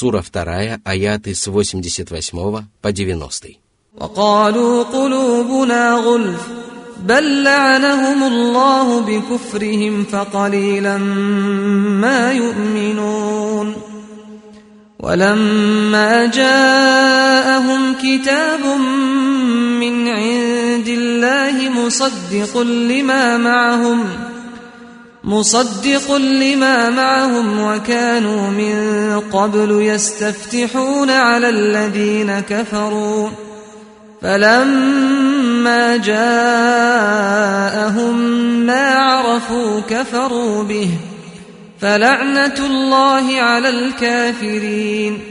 Сура 2, аяты с 88 по 90. وقالوا قلوبنا غلف بل لعنهم الله بكفرهم فقليلا ما يؤمنون ولما جاءهم كتاب من عند الله مصدق لما معهم مصدق لما معهم وكانوا من قبل يستفتحون على الذين كفروا. فلما جاءهم ما عرفوا كفروا به. فلعنة الله على الكافرين.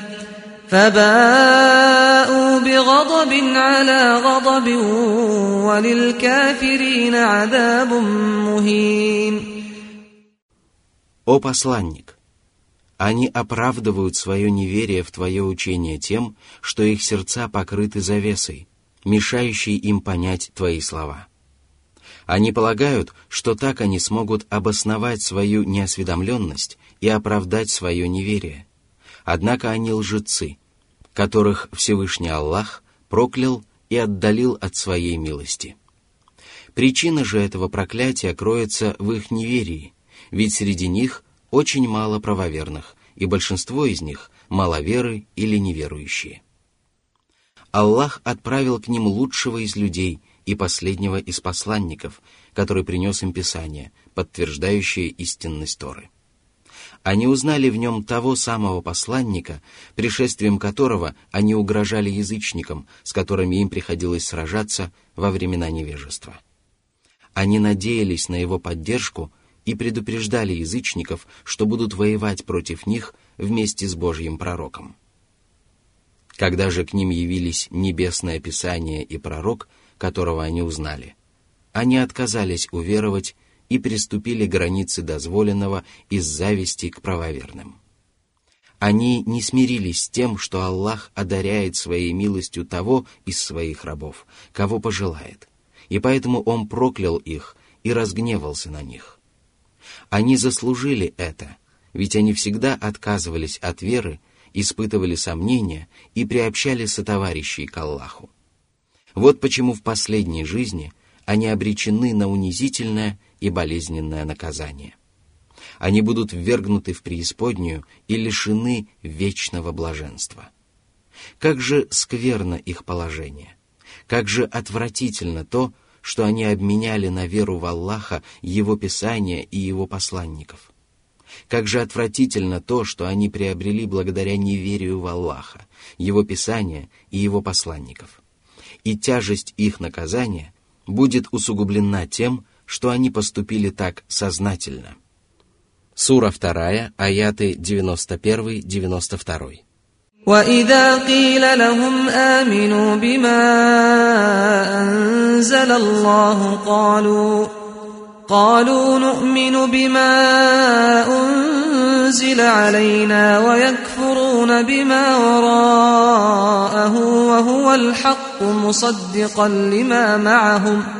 فباءوا بغضب على غضب وللكافرين عذاب مهين О посланник! Они оправдывают свое неверие в твое учение тем, что их сердца покрыты завесой, мешающей им понять твои слова. Они полагают, что так они смогут обосновать свою неосведомленность и оправдать свое неверие. Однако они лжецы, – которых Всевышний Аллах проклял и отдалил от своей милости. Причина же этого проклятия кроется в их неверии, ведь среди них очень мало правоверных, и большинство из них – маловеры или неверующие. Аллах отправил к ним лучшего из людей и последнего из посланников, который принес им Писание, подтверждающее истинность Торы они узнали в нем того самого посланника, пришествием которого они угрожали язычникам, с которыми им приходилось сражаться во времена невежества. Они надеялись на его поддержку и предупреждали язычников, что будут воевать против них вместе с Божьим пророком. Когда же к ним явились небесное писание и пророк, которого они узнали, они отказались уверовать и приступили границы дозволенного из зависти к правоверным. Они не смирились с тем, что Аллах одаряет своей милостью того из своих рабов, кого пожелает, и поэтому Он проклял их и разгневался на них. Они заслужили это, ведь они всегда отказывались от веры, испытывали сомнения и приобщали сотоварищей к Аллаху. Вот почему в последней жизни они обречены на унизительное и болезненное наказание. Они будут ввергнуты в преисподнюю и лишены вечного блаженства. Как же скверно их положение! Как же отвратительно то, что они обменяли на веру в Аллаха Его Писание и Его посланников. Как же отвратительно то, что они приобрели благодаря неверию в Аллаха, Его Писание и Его посланников. И тяжесть их наказания будет усугублена тем, что они поступили так сознательно. Сура 2, аяты 91-92. وإذا قيل لهم آمنوا بما أنزل الله قالوا قالوا نؤمن بما أنزل علينا ويكفرون بما وراءه وهو الحق مصدقا لما معهم ۖ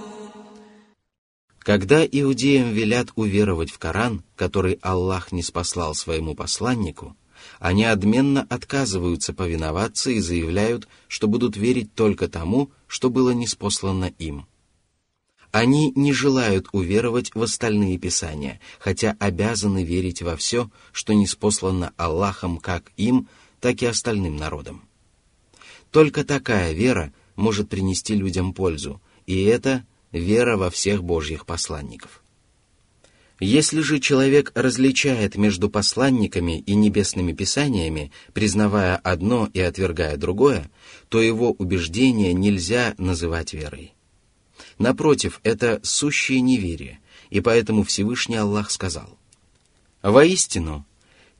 Когда иудеям велят уверовать в Коран, который Аллах не спаслал своему посланнику, они отменно отказываются повиноваться и заявляют, что будут верить только тому, что было неспослано им. Они не желают уверовать в остальные писания, хотя обязаны верить во все, что неспослано Аллахом как им, так и остальным народам. Только такая вера может принести людям пользу, и это вера во всех Божьих посланников. Если же человек различает между посланниками и небесными писаниями, признавая одно и отвергая другое, то его убеждение нельзя называть верой. Напротив, это сущее неверие, и поэтому Всевышний Аллах сказал, «Воистину,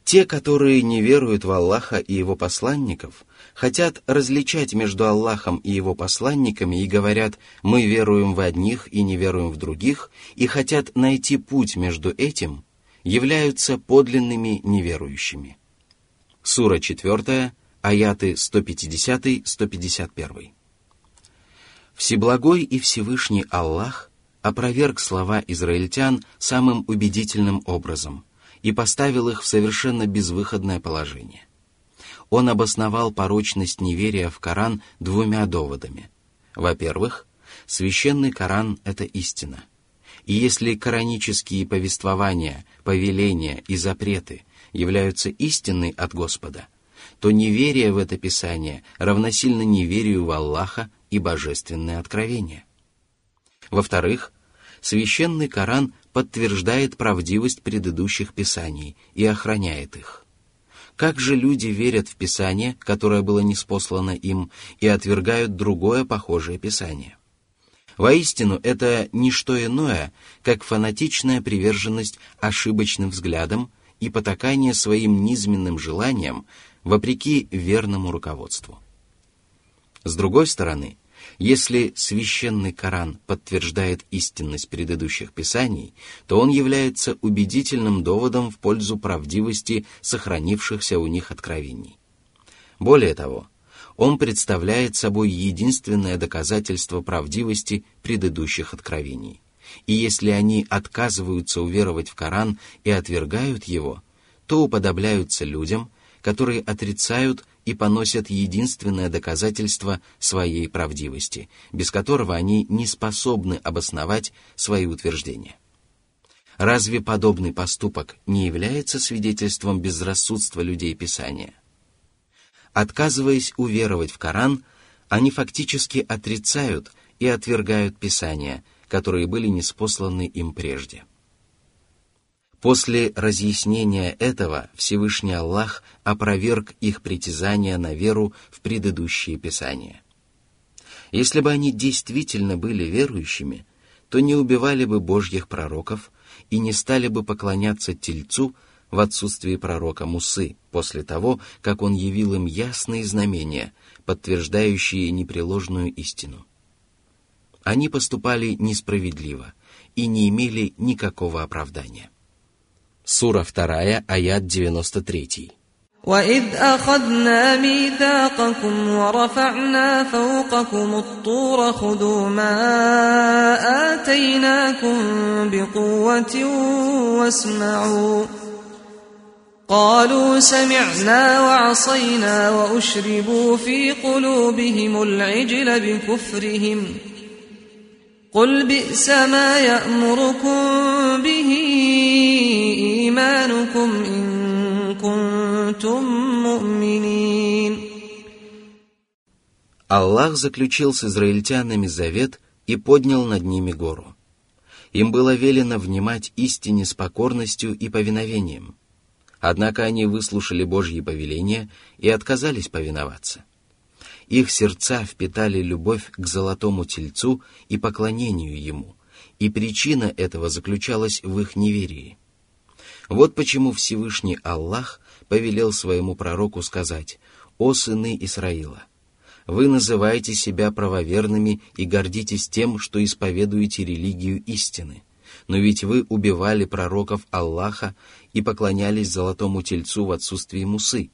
те, которые не веруют в Аллаха и Его посланников, хотят различать между Аллахом и Его посланниками и говорят «мы веруем в одних и не веруем в других», и хотят найти путь между этим, являются подлинными неверующими. Сура 4, аяты 150-151. Всеблагой и Всевышний Аллах опроверг слова израильтян самым убедительным образом и поставил их в совершенно безвыходное положение он обосновал порочность неверия в Коран двумя доводами. Во-первых, священный Коран — это истина. И если коранические повествования, повеления и запреты являются истинной от Господа, то неверие в это Писание равносильно неверию в Аллаха и божественное откровение. Во-вторых, священный Коран подтверждает правдивость предыдущих Писаний и охраняет их. Как же люди верят в Писание, которое было неспослано им, и отвергают другое похожее Писание? Воистину, это не что иное, как фанатичная приверженность ошибочным взглядам и потакание своим низменным желаниям вопреки верному руководству. С другой стороны, если священный Коран подтверждает истинность предыдущих писаний, то он является убедительным доводом в пользу правдивости сохранившихся у них откровений. Более того, он представляет собой единственное доказательство правдивости предыдущих откровений. И если они отказываются уверовать в Коран и отвергают его, то уподобляются людям, которые отрицают и поносят единственное доказательство своей правдивости, без которого они не способны обосновать свои утверждения. Разве подобный поступок не является свидетельством безрассудства людей Писания? Отказываясь уверовать в Коран, они фактически отрицают и отвергают Писания, которые были неспосланы им прежде – После разъяснения этого Всевышний Аллах опроверг их притязания на веру в предыдущие писания. Если бы они действительно были верующими, то не убивали бы божьих пророков и не стали бы поклоняться Тельцу в отсутствии пророка Мусы после того, как он явил им ясные знамения, подтверждающие непреложную истину. Они поступали несправедливо и не имели никакого оправдания. Сура 2, аят 93. وإذ أخذنا ميثاقكم ورفعنا فوقكم الطور خذوا ما آتيناكم بقوة واسمعوا قالوا سمعنا وعصينا وأشربوا في قلوبهم العجل بكفرهم قل بئس ما يأمركم به إيمانكم إن كنتم مؤمنين Аллах заключил с израильтянами завет и поднял над ними гору. Им было велено внимать истине с покорностью и повиновением. Однако они выслушали Божьи повеления и отказались повиноваться. Их сердца впитали любовь к золотому тельцу и поклонению ему, и причина этого заключалась в их неверии. – вот почему Всевышний Аллах повелел своему пророку сказать «О сыны Исраила, вы называете себя правоверными и гордитесь тем, что исповедуете религию истины, но ведь вы убивали пророков Аллаха и поклонялись золотому тельцу в отсутствии Мусы»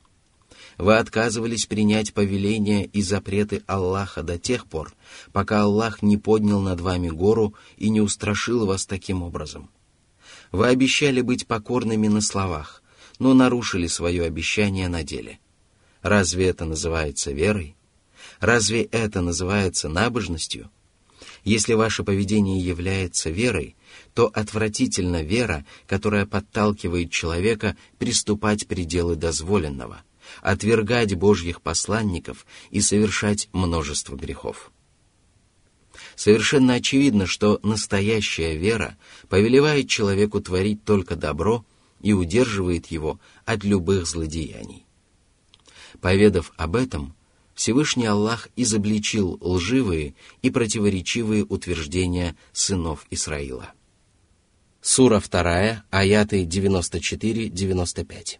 Вы отказывались принять повеления и запреты Аллаха до тех пор, пока Аллах не поднял над вами гору и не устрашил вас таким образом. Вы обещали быть покорными на словах, но нарушили свое обещание на деле. Разве это называется верой? Разве это называется набожностью? Если ваше поведение является верой, то отвратительна вера, которая подталкивает человека приступать пределы дозволенного, отвергать Божьих посланников и совершать множество грехов. Совершенно очевидно, что настоящая вера повелевает человеку творить только добро и удерживает его от любых злодеяний. Поведав об этом, Всевышний Аллах изобличил лживые и противоречивые утверждения сынов Исраила. Сура 2, аяты 94-95.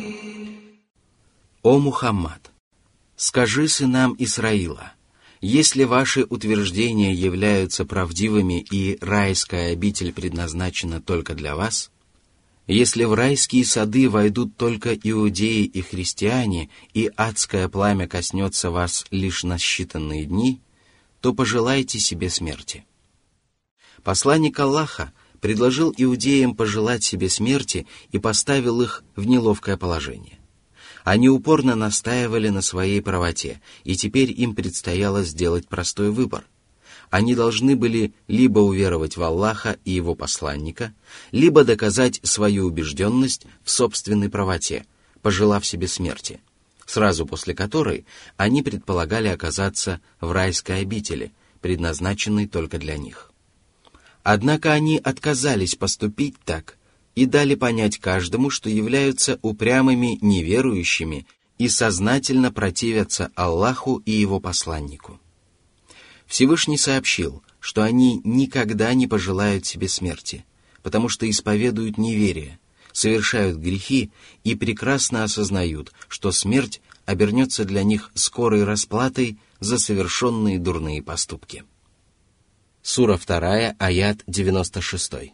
«О Мухаммад, скажи сынам Исраила, если ваши утверждения являются правдивыми и райская обитель предназначена только для вас, если в райские сады войдут только иудеи и христиане, и адское пламя коснется вас лишь на считанные дни, то пожелайте себе смерти. Посланник Аллаха предложил иудеям пожелать себе смерти и поставил их в неловкое положение. Они упорно настаивали на своей правоте, и теперь им предстояло сделать простой выбор. Они должны были либо уверовать в Аллаха и его посланника, либо доказать свою убежденность в собственной правоте, пожелав себе смерти, сразу после которой они предполагали оказаться в райской обители, предназначенной только для них. Однако они отказались поступить так – и дали понять каждому, что являются упрямыми неверующими и сознательно противятся Аллаху и его посланнику. Всевышний сообщил, что они никогда не пожелают себе смерти, потому что исповедуют неверие, совершают грехи и прекрасно осознают, что смерть обернется для них скорой расплатой за совершенные дурные поступки. Сура 2, аят 96.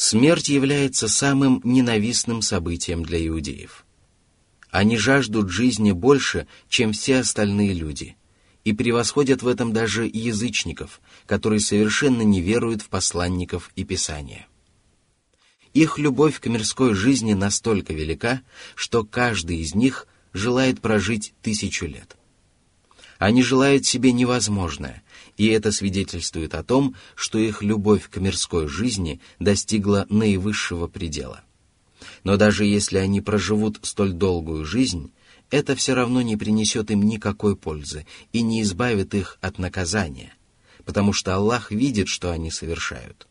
Смерть является самым ненавистным событием для иудеев. Они жаждут жизни больше, чем все остальные люди, и превосходят в этом даже язычников, которые совершенно не веруют в посланников и Писания. Их любовь к мирской жизни настолько велика, что каждый из них желает прожить тысячу лет. Они желают себе невозможное, и это свидетельствует о том, что их любовь к мирской жизни достигла наивысшего предела. Но даже если они проживут столь долгую жизнь, это все равно не принесет им никакой пользы и не избавит их от наказания, потому что Аллах видит, что они совершают.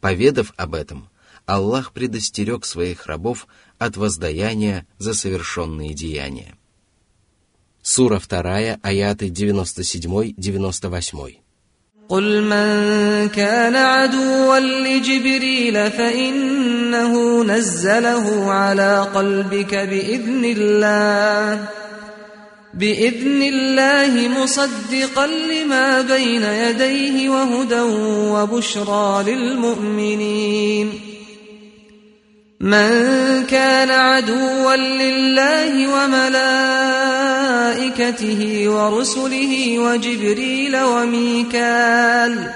Поведав об этом, Аллах предостерег своих рабов от воздаяния за совершенные деяния. Сура 2, аяты 97-98. قل من كان عدوا لجبريل فإنه نزله على قلبك بإذن الله بإذن الله مصدقا لما بين يديه وهدى وبشرى للمؤمنين من كان عدوا لله وملائكته ورسله وجبريل وميكال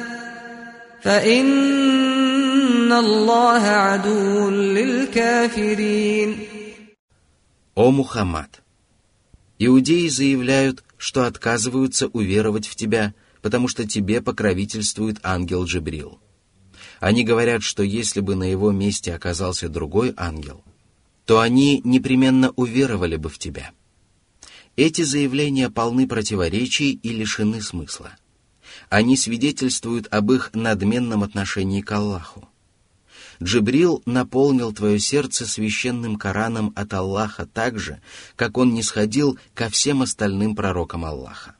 فإن الله عدو للكافرين О Мухаммад! Иудеи заявляют, что отказываются уверовать в тебя, потому что тебе покровительствует ангел Джибрил – они говорят, что если бы на его месте оказался другой ангел, то они непременно уверовали бы в тебя. Эти заявления полны противоречий и лишены смысла. Они свидетельствуют об их надменном отношении к Аллаху. Джибрил наполнил твое сердце священным Кораном от Аллаха так же, как он не сходил ко всем остальным пророкам Аллаха.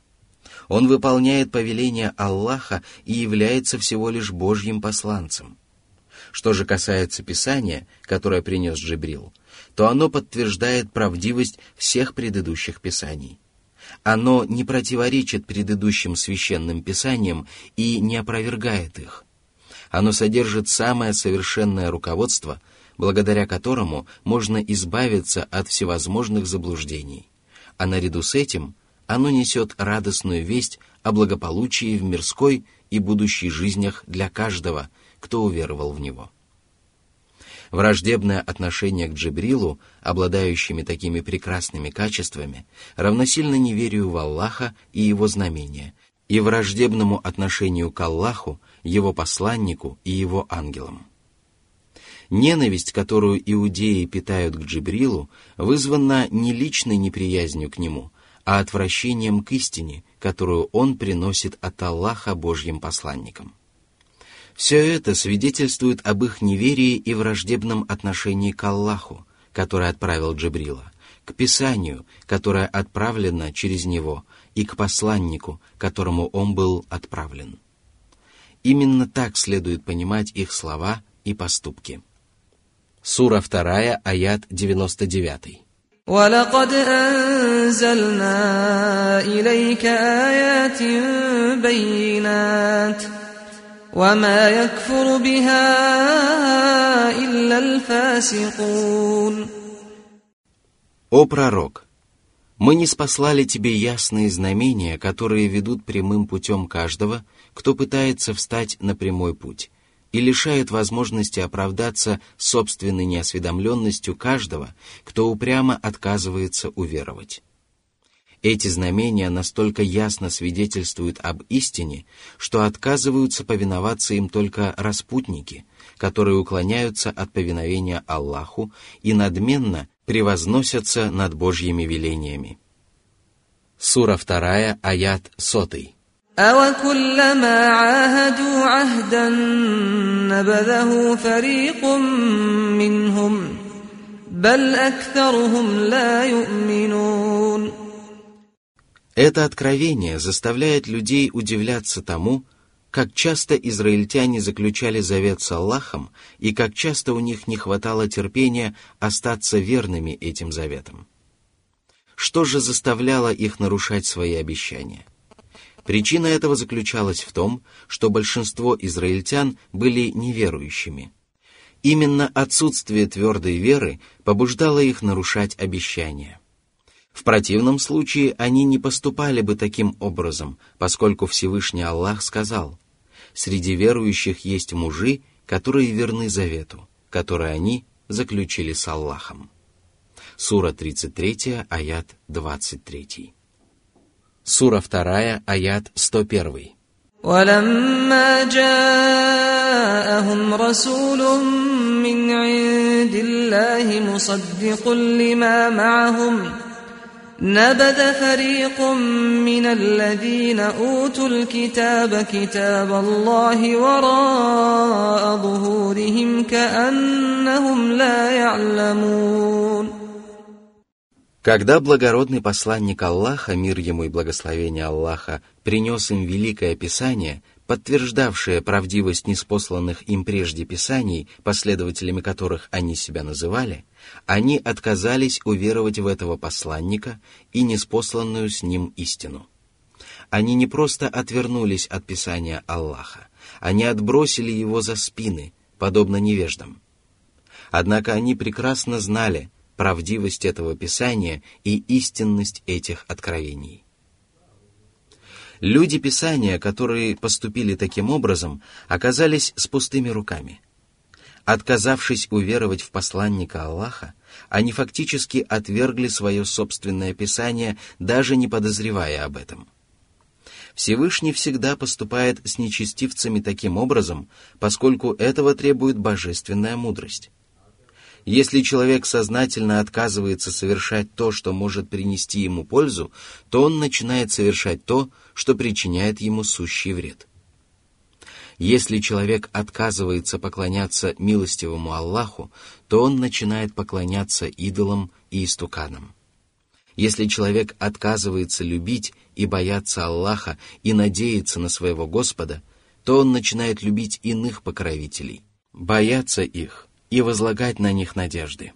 Он выполняет повеление Аллаха и является всего лишь Божьим посланцем. Что же касается Писания, которое принес Джибрил, то оно подтверждает правдивость всех предыдущих Писаний. Оно не противоречит предыдущим священным Писаниям и не опровергает их. Оно содержит самое совершенное руководство, благодаря которому можно избавиться от всевозможных заблуждений. А наряду с этим оно несет радостную весть о благополучии в мирской и будущей жизнях для каждого, кто уверовал в него. Враждебное отношение к Джибрилу, обладающими такими прекрасными качествами, равносильно неверию в Аллаха и его знамения, и враждебному отношению к Аллаху, его посланнику и его ангелам. Ненависть, которую иудеи питают к Джибрилу, вызвана не личной неприязнью к нему, а отвращением к истине, которую он приносит от Аллаха Божьим посланникам. Все это свидетельствует об их неверии и враждебном отношении к Аллаху, который отправил Джибрила, к Писанию, которое отправлено через него, и к посланнику, которому он был отправлен. Именно так следует понимать их слова и поступки. Сура 2, аят 99. ولقد أنزلنا إليك آيات بينات وما يكفر بها إلا الفاسقون О пророк! Мы не спаслали тебе ясные знамения, которые ведут прямым путем каждого, кто пытается встать на прямой путь, и лишают возможности оправдаться собственной неосведомленностью каждого, кто упрямо отказывается уверовать. Эти знамения настолько ясно свидетельствуют об истине, что отказываются повиноваться им только распутники, которые уклоняются от повиновения Аллаху и надменно превозносятся над Божьими велениями. Сура 2, аят 100. أَوَكُلَّمَا عَاهَدُوا عَهْدًا نَبَذَهُ فَرِيقٌ مِّنْهُمْ بَلْ أَكْثَرُهُمْ لَا يُؤْمِنُونَ Это откровение заставляет людей удивляться тому, как часто израильтяне заключали завет с Аллахом и как часто у них не хватало терпения остаться верными этим заветам. Что же заставляло их нарушать свои обещания? Причина этого заключалась в том, что большинство израильтян были неверующими. Именно отсутствие твердой веры побуждало их нарушать обещания. В противном случае они не поступали бы таким образом, поскольку Всевышний Аллах сказал, «Среди верующих есть мужи, которые верны завету, который они заключили с Аллахом». Сура 33, аят 23. Сура 2, аят 101. ولما جاءهم رسول من عند الله مصدق لما معهم نبذ فريق من الذين اوتوا الكتاب كتاب الله وراء ظهورهم كانهم لا يعلمون Когда благородный посланник Аллаха, мир ему и благословение Аллаха, принес им великое Писание, подтверждавшее правдивость неспосланных им прежде Писаний, последователями которых они себя называли, они отказались уверовать в этого посланника и неспосланную с ним истину. Они не просто отвернулись от Писания Аллаха, они отбросили его за спины, подобно невеждам. Однако они прекрасно знали – правдивость этого Писания и истинность этих откровений. Люди Писания, которые поступили таким образом, оказались с пустыми руками. Отказавшись уверовать в посланника Аллаха, они фактически отвергли свое собственное Писание, даже не подозревая об этом. Всевышний всегда поступает с нечестивцами таким образом, поскольку этого требует божественная мудрость. Если человек сознательно отказывается совершать то, что может принести ему пользу, то он начинает совершать то, что причиняет ему сущий вред. Если человек отказывается поклоняться милостивому Аллаху, то он начинает поклоняться идолам и истуканам. Если человек отказывается любить и бояться Аллаха и надеяться на своего Господа, то он начинает любить иных покровителей – бояться их и возлагать на них надежды.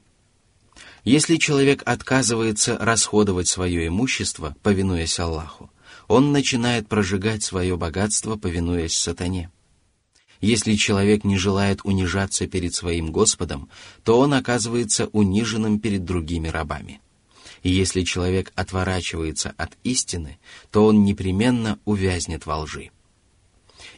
Если человек отказывается расходовать свое имущество, повинуясь Аллаху, он начинает прожигать свое богатство, повинуясь сатане. Если человек не желает унижаться перед своим Господом, то он оказывается униженным перед другими рабами. И если человек отворачивается от истины, то он непременно увязнет во лжи.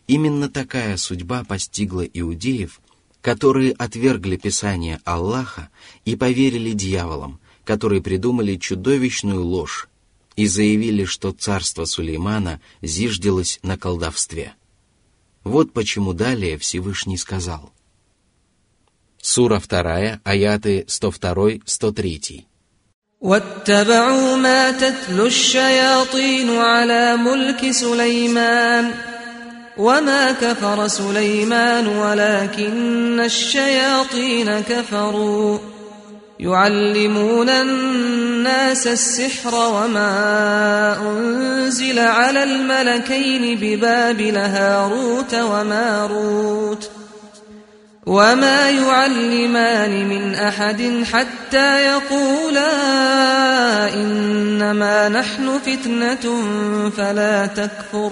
Именно такая судьба постигла иудеев, которые отвергли Писание Аллаха и поверили дьяволам, которые придумали чудовищную ложь и заявили, что царство Сулеймана зиждилось на колдовстве. Вот почему далее Всевышний сказал. Сура 2, аяты 102-103. واتبعوا ما تتلو الشياطين على ملك سليمان وما كفر سليمان ولكن الشياطين كفروا يعلمون الناس السحر وما أنزل على الملكين ببابل هاروت وماروت وما يعلمان من أحد حتى يقولا إنما نحن فتنة فلا تكفر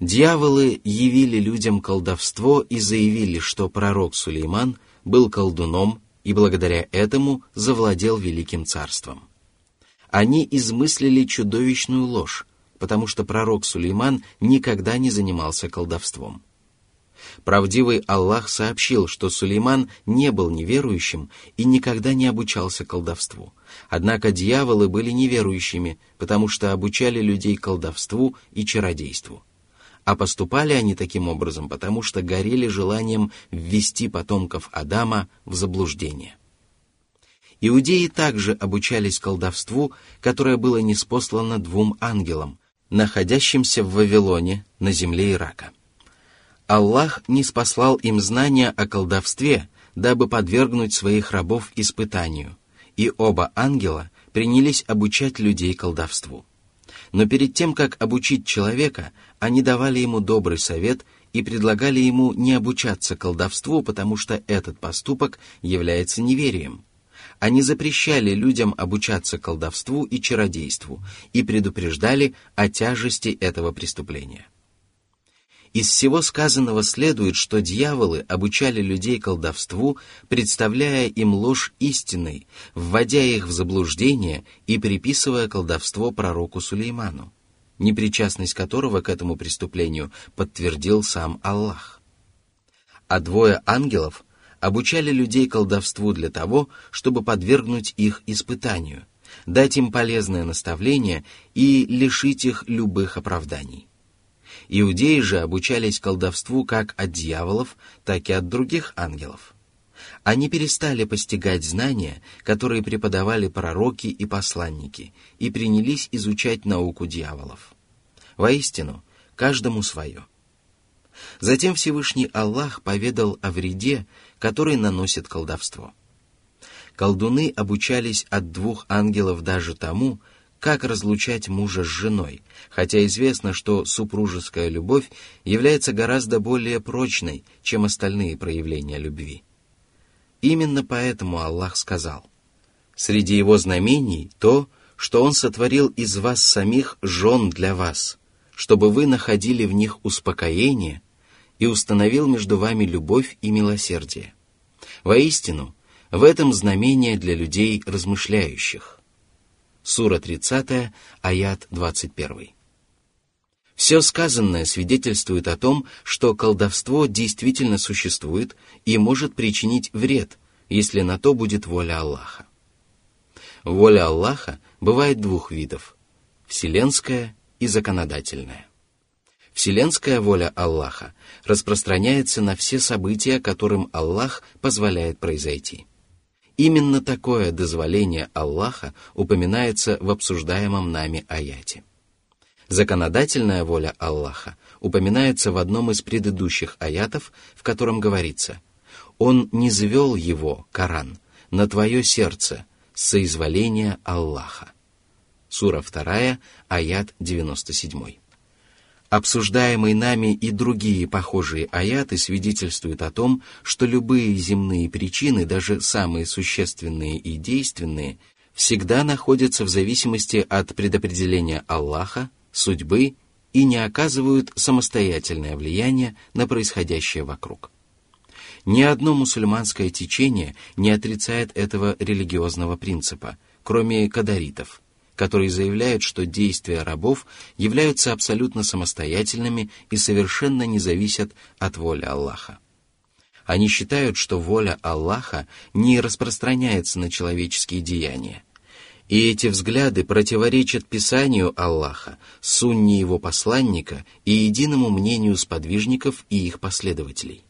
Дьяволы явили людям колдовство и заявили, что пророк Сулейман был колдуном и благодаря этому завладел великим царством. Они измыслили чудовищную ложь, потому что пророк Сулейман никогда не занимался колдовством. Правдивый Аллах сообщил, что Сулейман не был неверующим и никогда не обучался колдовству. Однако дьяволы были неверующими, потому что обучали людей колдовству и чародейству. А поступали они таким образом, потому что горели желанием ввести потомков Адама в заблуждение. Иудеи также обучались колдовству, которое было неспослано двум ангелам, находящимся в Вавилоне, на земле Ирака. Аллах не спаслал им знания о колдовстве, дабы подвергнуть своих рабов испытанию, и оба ангела принялись обучать людей колдовству. Но перед тем, как обучить человека, они давали ему добрый совет и предлагали ему не обучаться колдовству, потому что этот поступок является неверием. Они запрещали людям обучаться колдовству и чародейству и предупреждали о тяжести этого преступления. Из всего сказанного следует, что дьяволы обучали людей колдовству, представляя им ложь истинной, вводя их в заблуждение и приписывая колдовство пророку Сулейману, непричастность которого к этому преступлению подтвердил сам Аллах. А двое ангелов обучали людей колдовству для того, чтобы подвергнуть их испытанию, дать им полезное наставление и лишить их любых оправданий. Иудеи же обучались колдовству как от дьяволов, так и от других ангелов. Они перестали постигать знания, которые преподавали пророки и посланники, и принялись изучать науку дьяволов. Воистину, каждому свое. Затем Всевышний Аллах поведал о вреде, который наносит колдовство. Колдуны обучались от двух ангелов даже тому, как разлучать мужа с женой, хотя известно, что супружеская любовь является гораздо более прочной, чем остальные проявления любви. Именно поэтому Аллах сказал, «Среди его знамений то, что Он сотворил из вас самих жен для вас, чтобы вы находили в них успокоение и установил между вами любовь и милосердие. Воистину, в этом знамение для людей размышляющих». Сура 30, аят 21. Все сказанное свидетельствует о том, что колдовство действительно существует и может причинить вред, если на то будет воля Аллаха. Воля Аллаха бывает двух видов – вселенская и законодательная. Вселенская воля Аллаха распространяется на все события, которым Аллах позволяет произойти. Именно такое дозволение Аллаха упоминается в обсуждаемом нами аяте. Законодательная воля Аллаха упоминается в одном из предыдущих аятов, в котором говорится «Он не звел его, Коран, на твое сердце, соизволение Аллаха». Сура 2, аят 97. Обсуждаемые нами и другие похожие аяты свидетельствуют о том, что любые земные причины, даже самые существенные и действенные, всегда находятся в зависимости от предопределения Аллаха, судьбы и не оказывают самостоятельное влияние на происходящее вокруг. Ни одно мусульманское течение не отрицает этого религиозного принципа, кроме кадаритов – которые заявляют, что действия рабов являются абсолютно самостоятельными и совершенно не зависят от воли Аллаха. Они считают, что воля Аллаха не распространяется на человеческие деяния. И эти взгляды противоречат Писанию Аллаха, сунне его посланника и единому мнению сподвижников и их последователей.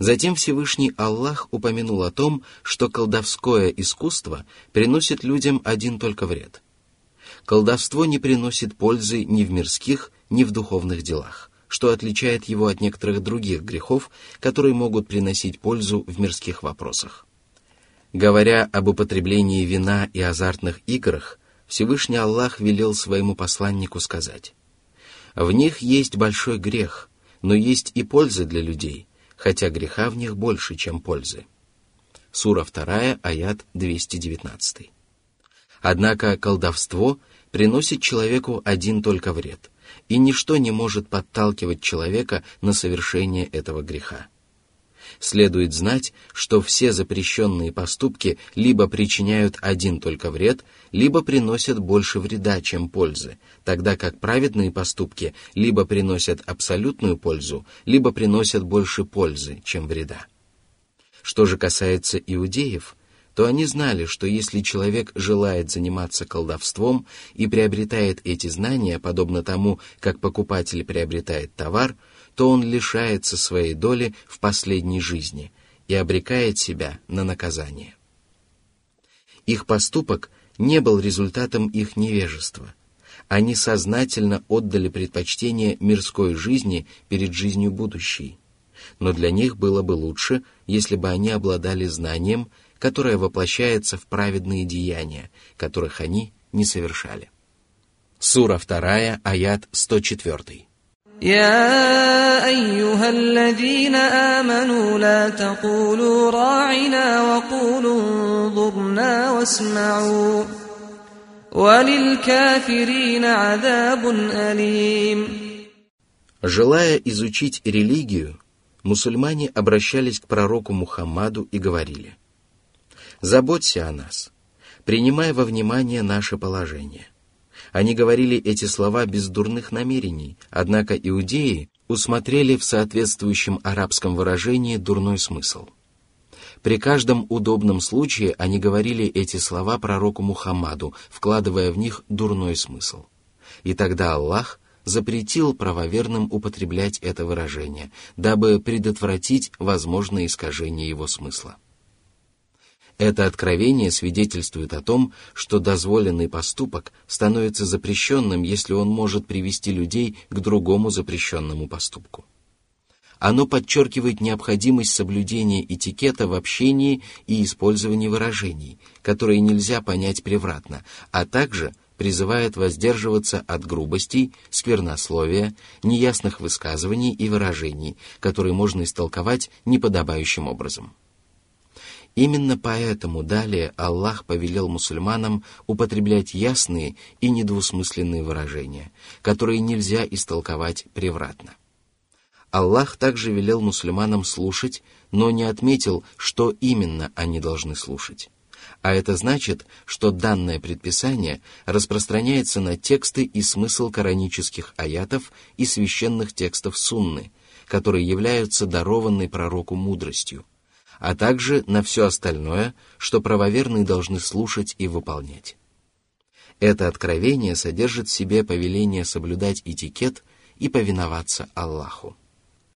Затем Всевышний Аллах упомянул о том, что колдовское искусство приносит людям один только вред. Колдовство не приносит пользы ни в мирских, ни в духовных делах, что отличает его от некоторых других грехов, которые могут приносить пользу в мирских вопросах. Говоря об употреблении вина и азартных играх, Всевышний Аллах велел своему посланнику сказать, «В них есть большой грех, но есть и польза для людей, хотя греха в них больше, чем пользы. Сура 2, аят 219. Однако колдовство приносит человеку один только вред, и ничто не может подталкивать человека на совершение этого греха. Следует знать, что все запрещенные поступки либо причиняют один только вред, либо приносят больше вреда, чем пользы, тогда как праведные поступки либо приносят абсолютную пользу, либо приносят больше пользы, чем вреда. Что же касается иудеев, то они знали, что если человек желает заниматься колдовством и приобретает эти знания, подобно тому, как покупатель приобретает товар, то он лишается своей доли в последней жизни и обрекает себя на наказание. Их поступок не был результатом их невежества. Они сознательно отдали предпочтение мирской жизни перед жизнью будущей. Но для них было бы лучше, если бы они обладали знанием, которое воплощается в праведные деяния, которых они не совершали. Сура 2, аят 104. يا أيها الذين آمنوا لا تقولوا راعنا وقولوا انظرنا واسمعوا وللكافرين عذاب أليم Желая изучить религию, мусульмане обращались к пророку Мухаммаду и говорили, «Заботься о нас, принимай во внимание наше положение». они говорили эти слова без дурных намерений, однако иудеи усмотрели в соответствующем арабском выражении дурной смысл. При каждом удобном случае они говорили эти слова пророку Мухаммаду, вкладывая в них дурной смысл. И тогда Аллах запретил правоверным употреблять это выражение, дабы предотвратить возможное искажение его смысла. Это откровение свидетельствует о том, что дозволенный поступок становится запрещенным, если он может привести людей к другому запрещенному поступку. Оно подчеркивает необходимость соблюдения этикета в общении и использовании выражений, которые нельзя понять превратно, а также призывает воздерживаться от грубостей, сквернословия, неясных высказываний и выражений, которые можно истолковать неподобающим образом. Именно поэтому далее Аллах повелел мусульманам употреблять ясные и недвусмысленные выражения, которые нельзя истолковать превратно. Аллах также велел мусульманам слушать, но не отметил, что именно они должны слушать. А это значит, что данное предписание распространяется на тексты и смысл коранических аятов и священных текстов сунны, которые являются дарованной пророку мудростью, а также на все остальное, что правоверные должны слушать и выполнять. Это откровение содержит в себе повеление соблюдать этикет и повиноваться Аллаху.